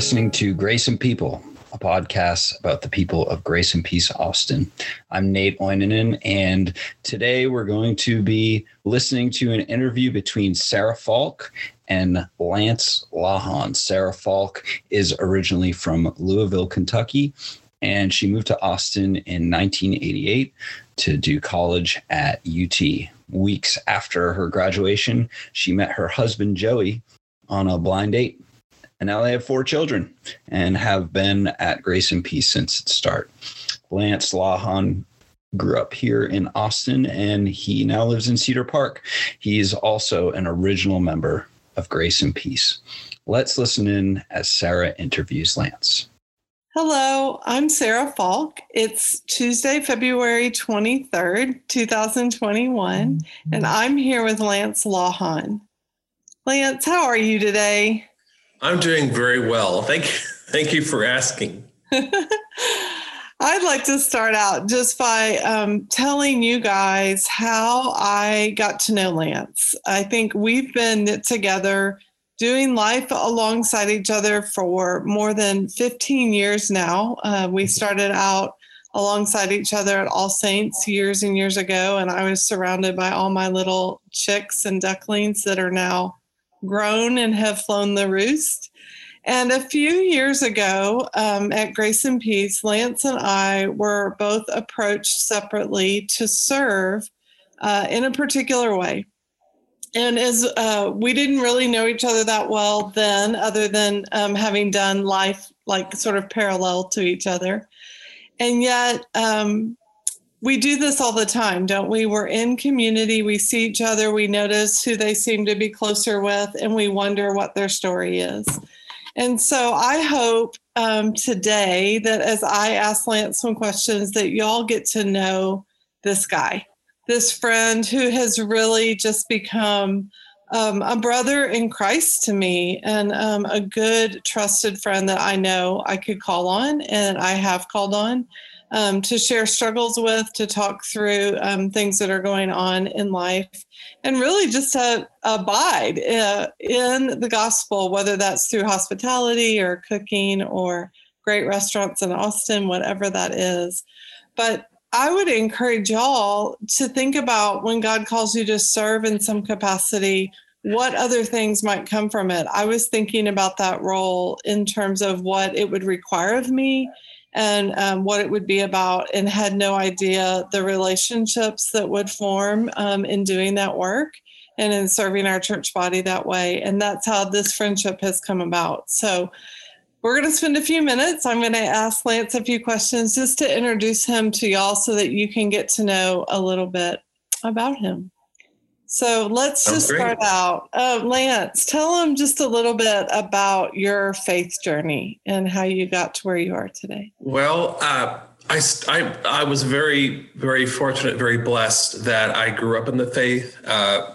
listening to Grace and People, a podcast about the people of Grace and Peace Austin. I'm Nate Oininen, and today we're going to be listening to an interview between Sara Falk and Lance Lahan. Sara Falk is originally from Louisville, Kentucky, and she moved to Austin in 1988 to do college at UT. Weeks after her graduation, she met her husband Joey on a blind date and now they have four children and have been at Grace and Peace since its start. Lance Lahan grew up here in Austin and he now lives in Cedar Park. He's also an original member of Grace and Peace. Let's listen in as Sara interviews Lance. Hello, I'm Sara Falk. It's Tuesday, February 23rd, 2021, mm-hmm. and I'm here with Lance Lahan. Lance, how are you today? I'm doing very well. Thank you. Thank you for asking. I'd like to start out just by um, telling you guys how I got to know Lance. I think we've been together doing life alongside each other for more than 15 years now. Uh, we started out alongside each other at All Saints years and years ago, and I was surrounded by all my little chicks and ducklings that are now grown and have flown the roost. And a few years ago um, at Grace and Peace, Lance and I were both approached separately to serve uh, in a particular way. And as uh, we didn't really know each other that well then, other than um, having done life like sort of parallel to each other. And yet, um, we do this all the time, don't we? We're in community, we see each other, we notice who they seem to be closer with, and we wonder what their story is. And so I hope um, today that as I ask Lance some questions, that y'all get to know this guy, this friend who has really just become um, a brother in Christ to me and um, a good, trusted friend that I know I could call on and I have called on um, to share struggles with, to talk through um, things that are going on in life, and really just to abide uh, in the gospel, whether that's through hospitality or cooking or great restaurants in Austin, whatever that is. But I would encourage y'all to think about when God calls you to serve in some capacity, what other things might come from it. I was thinking about that role in terms of what it would require of me and um, what it would be about, and had no idea the relationships that would form um, in doing that work and in serving our church body that way. And that's how this friendship has come about. So, we're going to spend a few minutes. I'm going to ask Lance a few questions just to introduce him to y'all so that you can get to know a little bit about him. So let's just start out. Uh, Lance, tell them just a little bit about your faith journey and how you got to where you are today. Well, uh, I, I, I, was very, very fortunate, very blessed that I grew up in the faith. Uh,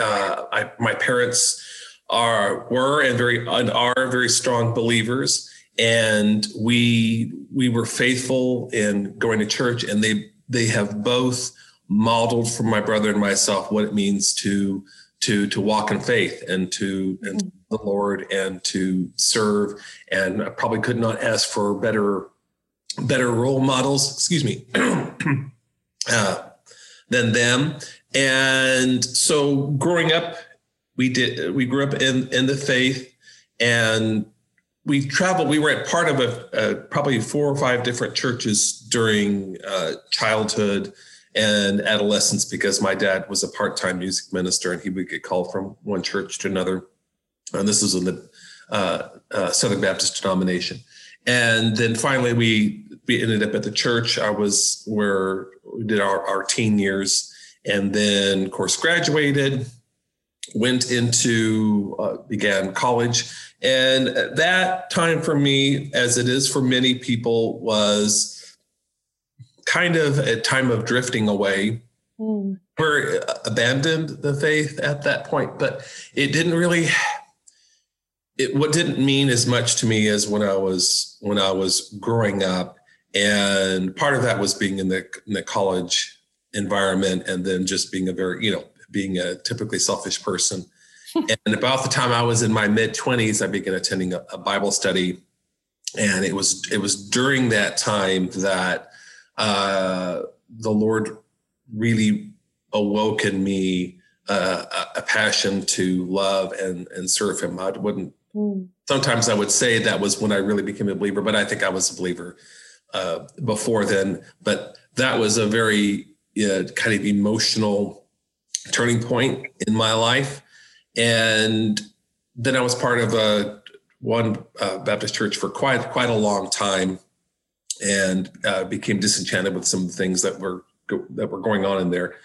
uh I, my parents are were and very and are very strong believers, and we we were faithful in going to church, and they they have both modeled for my brother and myself what it means to to to walk in faith and to and mm-hmm. the Lord and to serve. And I probably could not ask for better better role models. Excuse me. uh, than them. And so growing up, we did we grew up in in the faith and we traveled we were at part of a, a probably four or five different churches during uh, childhood and adolescence because my dad was a part-time music minister and he would get called from one church to another. And this was in the uh, uh, southern baptist denomination. And then finally we we ended up at the church. I was where we did our, our teen years and then of course graduated went into uh, began college. And that time for me as it is for many people was kind of a time of drifting away. Mm. We're abandoned the faith at that point, but it didn't really. It what didn't mean as much to me as when I was when I was growing up, and part of that was being in the in the college environment, and then just being a very you know being a typically selfish person, and about the time I was in my mid 20s, I began attending a, a, Bible study. And it was it was during that time that uh, the Lord really awoke in me uh, a, passion to love and and serve Him. I wouldn't. Mm. Sometimes I would say that was when I really became a believer, but I think I was a believer uh, before then. But that was a very kind of emotional turning point in my life. And then I was part of a one uh, Baptist church for quite quite a long time, and uh, became disenchanted with some of the things that were that were going on in there.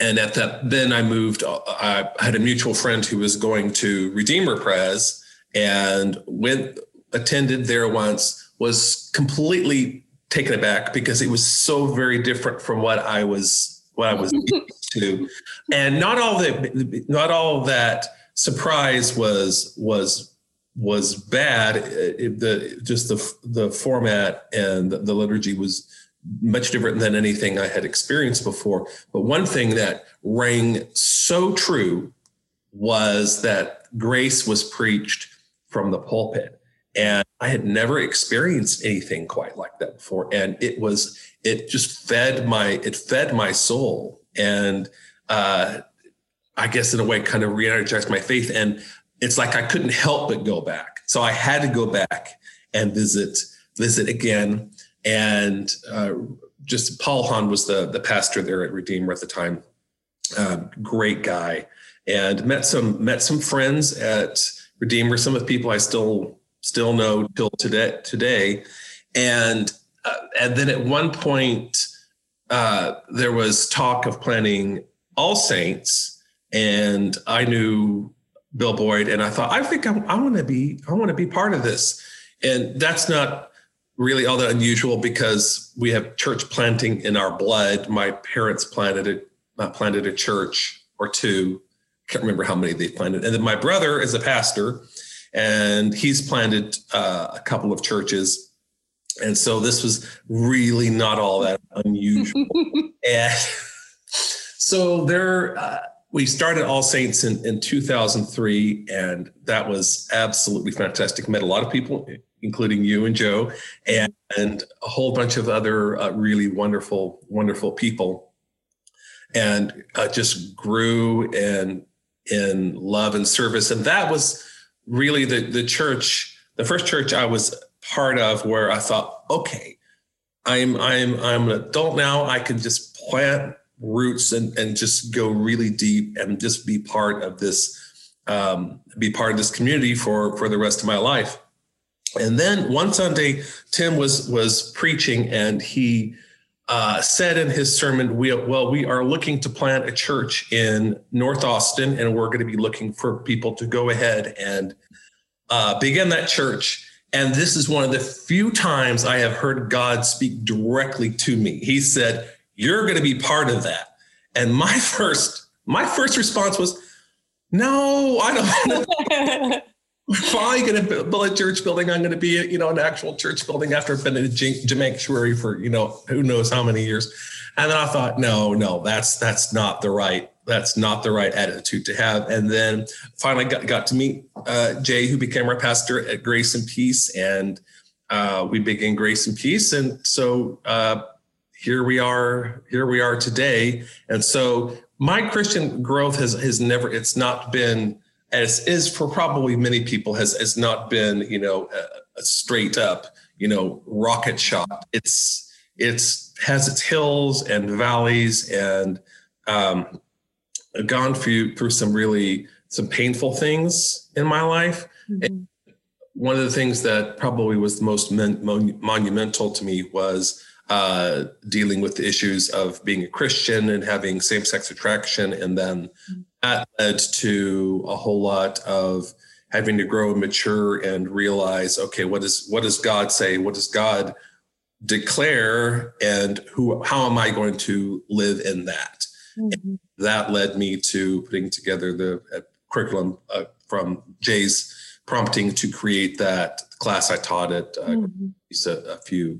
And at that, then I moved. Uh, I had a mutual friend who was going to Redeemer Pres, and went attended there once. Was completely taken aback because it was so very different from what I was what I was used to, and not all that not all that surprise was was was bad. It, the just the the format and the liturgy was much different than anything I had experienced before. But one thing that rang so true was that grace was preached from the pulpit. And I had never experienced anything quite like that before. And it was, it just fed my, it fed my soul. And uh, I guess in a way kind of re-energized my faith. And it's like I couldn't help but go back. So I had to go back and visit, visit again. And uh, just Paul Hahn was the, the pastor there at Redeemer at the time. Uh, great guy. And met some, met some friends at Redeemer, some of the people I still still know till today. Today, and uh, and then at one point uh, there was talk of planning All Saints, and I knew Bill Boyd, and I thought I think I, I want to be I want to be part of this, and that's not really all that unusual because we have church planting in our blood. My parents planted it, uh, planted a church or two. Can't remember how many they planted, and then my brother is a pastor and he's planted uh, a couple of churches. And so this was really not all that unusual. and so there, uh, we started All Saints in, in 2003, and that was absolutely fantastic. Met a lot of people, including you and Joe, and, and a whole bunch of other uh, really wonderful, wonderful people, and uh, just grew in in love and service. And that was really the the church, the first church I was part of, where I thought, okay, I'm I'm I'm an adult now. I can just plant roots and and just go really deep and just be part of this, um, be part of this community for for the rest of my life. And then one Sunday, Tim was was preaching, and he uh, said in his sermon, we, well, we are looking to plant a church in North Austin, and we're going to be looking for people to go ahead and uh, begin that church. And this is one of the few times I have heard God speak directly to me. He said, "You're going to be part of that." And my first, my first response was, "No, I don't." if I'm going to build a church building, I'm going to be, you know, an actual church building after I've been in a Jamaica for, you know, who knows how many years. And then I thought, no, no, that's that's not the right that's not the right attitude to have. And then finally got, got to meet uh, Jay, who became our pastor at Grace and Peace, and uh, we began Grace and Peace. And so uh, here we are. Here we are today. And so my Christian growth has has never. It's not been as is for probably many people has has not been you know a, a straight up you know rocket shot it's it's has its hills and valleys and um, gone through through some really some painful things in my life mm-hmm. one of the things that probably was the most mon- mon- monumental to me was uh, dealing with the issues of being a Christian and having same-sex attraction, and then that led to a whole lot of having to grow and mature and realize okay what is what does god say what does god declare and who how am i going to live in that mm-hmm. that led me to putting together the uh, curriculum uh, from jay's prompting to create that class i taught it uh, mm-hmm. a, a, few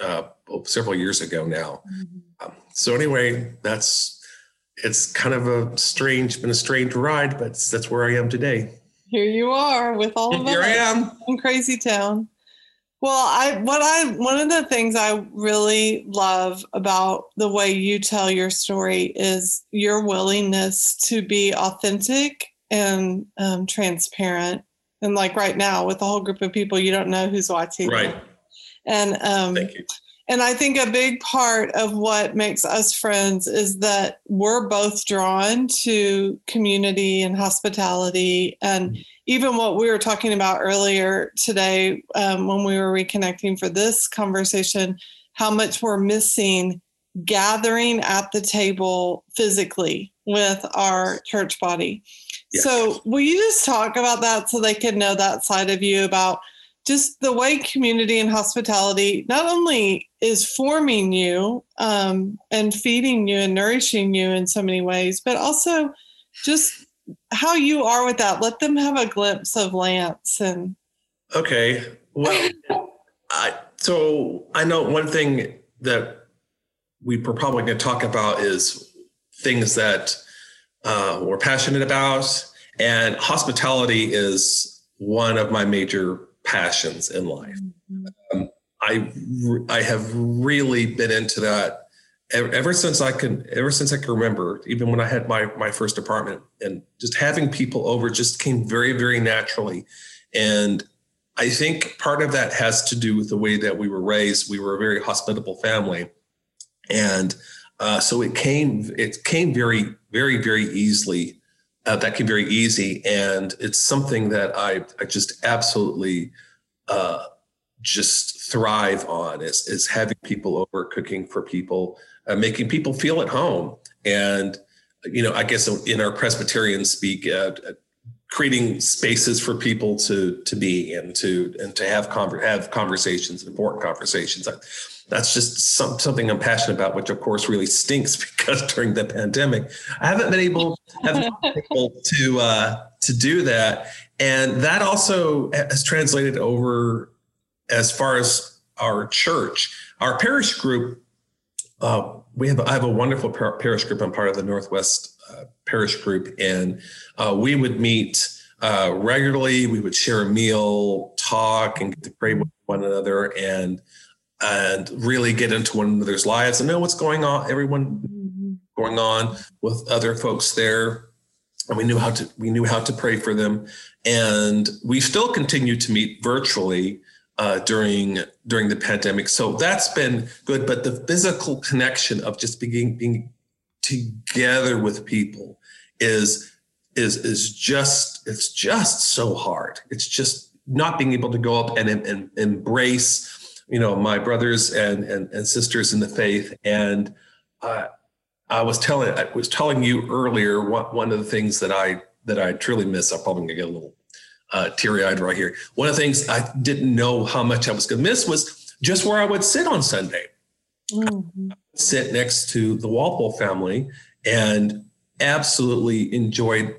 uh, several years ago now mm-hmm. um, so anyway that's it's kind of a strange, been a strange ride, but that's where I am today. Here you are with all of us. Here I am. in crazy town. Well, I what I one of the things I really love about the way you tell your story is your willingness to be authentic and um, transparent. And like right now, with a whole group of people, you don't know who's watching. Right. And um, Thank you. and I think a big part of what makes us friends is that we're both drawn to community and hospitality. And even what we were talking about earlier today, um, when we were reconnecting for this conversation, how much we're missing gathering at the table physically with our church body. So, will you just talk about that so they can know that side of you about just the white community and hospitality not only is forming you um, and feeding you and nourishing you in so many ways, but also just how you are with that. Let them have a glimpse of Lance and Okay. Well, I, so I know one thing that we were probably going to talk about is things that uh, we're passionate about, and hospitality is one of my major passions in life. Um, I I have really been into that ever, ever since I can ever since I can remember. Even when I had my my first apartment, and just having people over just came very very naturally, and I think part of that has to do with the way that we were raised. We were a very hospitable family, and uh, so it came it came very very very easily. Uh, that be very easy, and it's something that I I just absolutely uh, just thrive on is is having people over, cooking for people, uh, making people feel at home, and you know I guess in our Presbyterian speak. Creating spaces for people to to be and to and to have conver- have conversations, important conversations. That's just some, something I'm passionate about, which of course really stinks because during the pandemic, I haven't been able, haven't been able to uh, to do that, and that also has translated over as far as our church, our parish group. Uh, we have I have a wonderful par- parish group. I'm part of the Northwest uh, parish group, and uh, we would meet uh, regularly. We would share a meal, talk, and get to pray with one another, and and really get into one another's lives and know what's going on. Everyone going on with other folks there, and we knew how to we knew how to pray for them, and we still continue to meet virtually. Uh, during during the pandemic, so that's been good. But the physical connection of just being being together with people is is is just it's just so hard. It's just not being able to go up and, and embrace, you know, my brothers and and, and sisters in the faith. And uh, I was telling I was telling you earlier one one of the things that I that I truly miss. I'm probably gonna get a little uh, teary eyed right here. One of the things I didn't know how much I was gonna miss was just where I would sit on Sunday. Mhm. Sit next to the Walpole family and absolutely enjoyed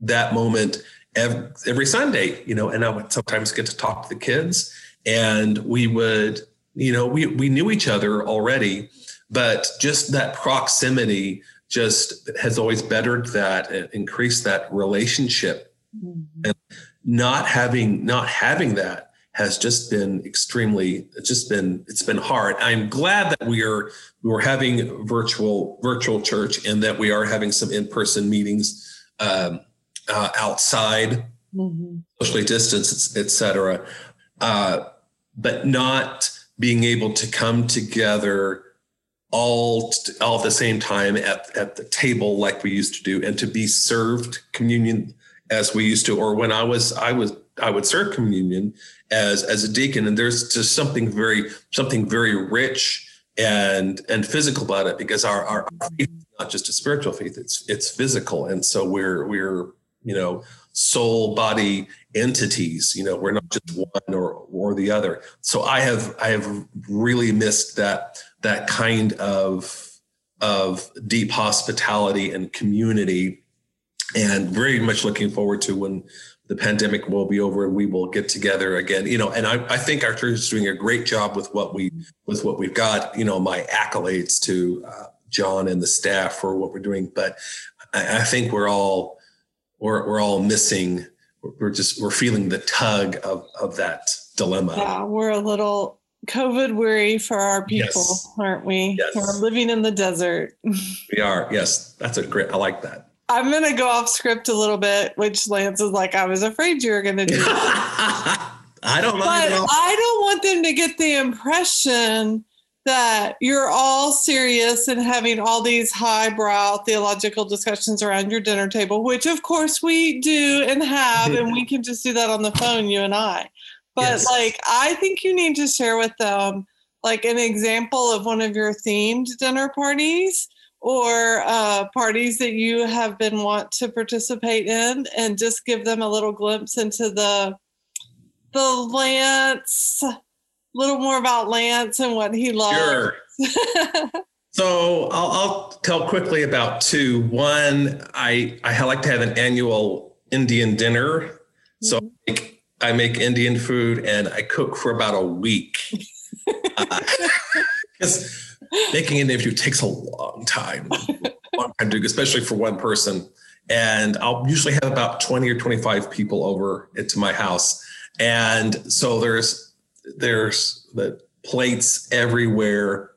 that moment every, every Sunday, you know, and I would sometimes get to talk to the kids and we would, you know, we, we knew each other already, but just that proximity just has always bettered that and increased that relationship. Mhm. Not having, not having that has just been extremely, it's just been, it's been hard. I'm glad that we are, we are having virtual, virtual church and that we are having some in-person meetings, um, uh, outside, Mhm. socially distanced, etc uh, but not being able to come together all all at the same time at, at the table like we used to do and to be served communion as we used to or when i was i was i would serve communion as as a deacon. And there's just something very something very rich and and physical about it because our our faith is not just a spiritual faith. It's it's physical. And so we're we're you know soul body entities you know we're not just one or or the other. So i have i have really missed that that kind of of deep hospitality and community and very much looking forward to when the pandemic will be over and we will get together again you know and i, I think our church is doing a great job with what we with what we've got you know my accolades to uh, John and the staff for what we're doing, but I, I think we're all we're we're all missing. We're just we're feeling the tug of of that dilemma. Yeah, we're a little COVID weary for our people, yes. aren't we? Yes. We're living in the desert. we are. Yes, that's a great. I like that. I'm going to go off script a little bit, which Lance is like, I was afraid you were going to do. I don't mind. But I don't want them to get the impression that you're all serious and having all these highbrow theological discussions around your dinner table, which of course we do and have, and we can just do that on the phone, you and I. But yes. like, I think you need to share with them like an example of one of your themed dinner parties or uh, parties that you have been want to participate in and just give them a little glimpse into the the lance a little more about lance and what he loves sure. so I'll, I'll, tell quickly about two one i i like to have an annual indian dinner mm-hmm. so I make, I make indian food and i cook for about a week uh, making an interview takes a long time, long time to especially for one person. And I'll usually have about 20 or 25 people over into my house. And so there's there's the plates everywhere,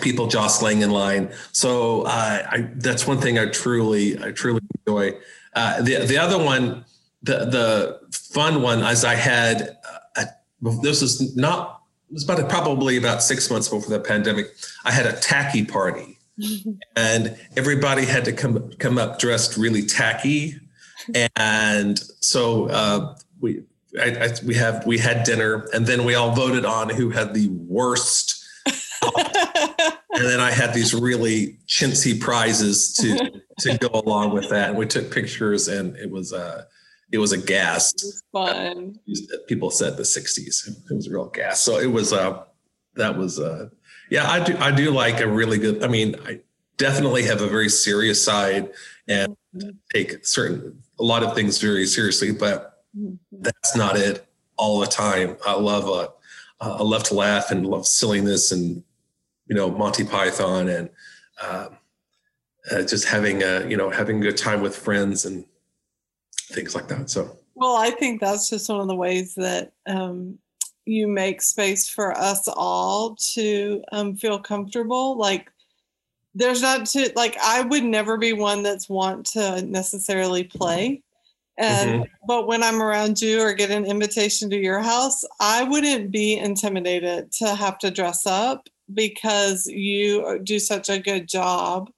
people jostling in line. So uh, I, that's one thing I truly I truly enjoy. Uh, the the other one, the the fun one, as I had, uh, this is not it was about probably about six months before the pandemic. I had a tacky party, and everybody had to come come up dressed really tacky, and so uh, we I, I, we have we had dinner, and then we all voted on who had the worst. and then I had these really chintzy prizes to to go along with that, and we took pictures, and it was uh, it was a gas. Was fun. People said the 60s. It was a real gas. So it was uh that was uh yeah, I do I do like a really good I mean, I definitely have a very serious side and mm-hmm. take certain a lot of things very seriously, but mm-hmm. that's not it all the time. I love uh I love to laugh and love silliness and you know Monty Python and uh, uh, just having a you know having a good time with friends and things like that. So, well, I think that's just one of the ways that um, you make space for us all to um, feel comfortable. Like, there's not to like I would never be one that's want to necessarily play. And mm-hmm. but when I'm around you or get an invitation to your house, I wouldn't be intimidated to have to dress up because you do such a good job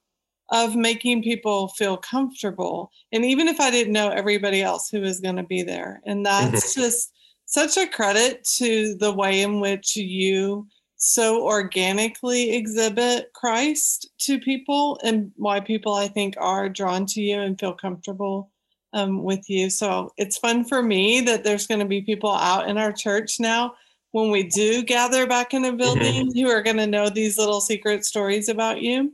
of making people feel comfortable. And even if I didn't know everybody else who was going to be there. And that's mm-hmm. just such a credit to the way in which you so organically exhibit Christ to people and why people I think are drawn to you and feel comfortable um, with you. So it's fun for me that there's going to be people out in our church now when we do gather back in a building mm-hmm. who are going to know these little secret stories about you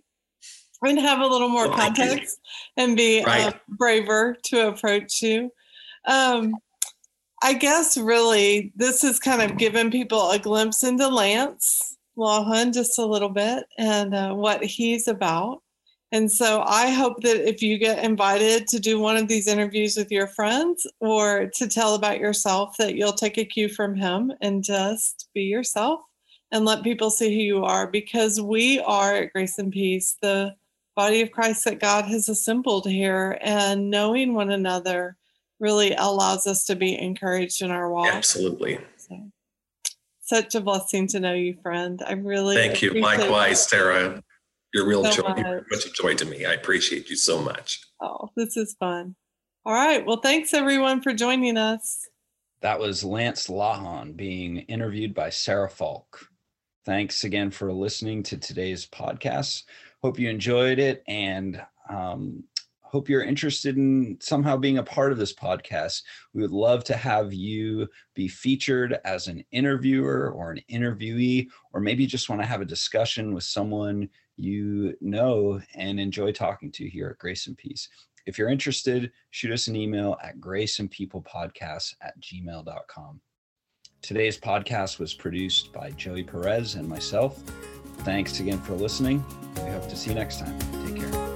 and have a little more context and be uh, right. braver to approach you. Um, I guess really this has kind of given people a glimpse into Lance Lawhon just a little bit and uh, what he's about. And so I hope that if you get invited to do one of these interviews with your friends or to tell about yourself, that you'll take a cue from him and just be yourself and let people see who you are because we are at Grace and Peace, the body of Christ that God has assembled here, and knowing one another really allows us to be encouraged in our walk. Absolutely. So, such a blessing to know you, friend. I really thank you. Likewise, Sara. You're real so joy. Much. You're much a joy to me. I appreciate you so much. Oh, this is fun. All right. Well, thanks everyone for joining us. That was Lance Lawhon being interviewed by Sara Falk. Thanks again for listening to today's podcast. Hope you enjoyed it and um, hope you're interested in somehow being a part of this podcast. We would love to have you be featured as an interviewer or an interviewee, or maybe just want to have a discussion with someone you know and enjoy talking to here at Grace and Peace. If you're interested, shoot us an email at graceandpeoplepodcast at gmail.com. Today's podcast was produced by Joey Perez and myself. Thanks again for listening. We hope to see you next time. Take care.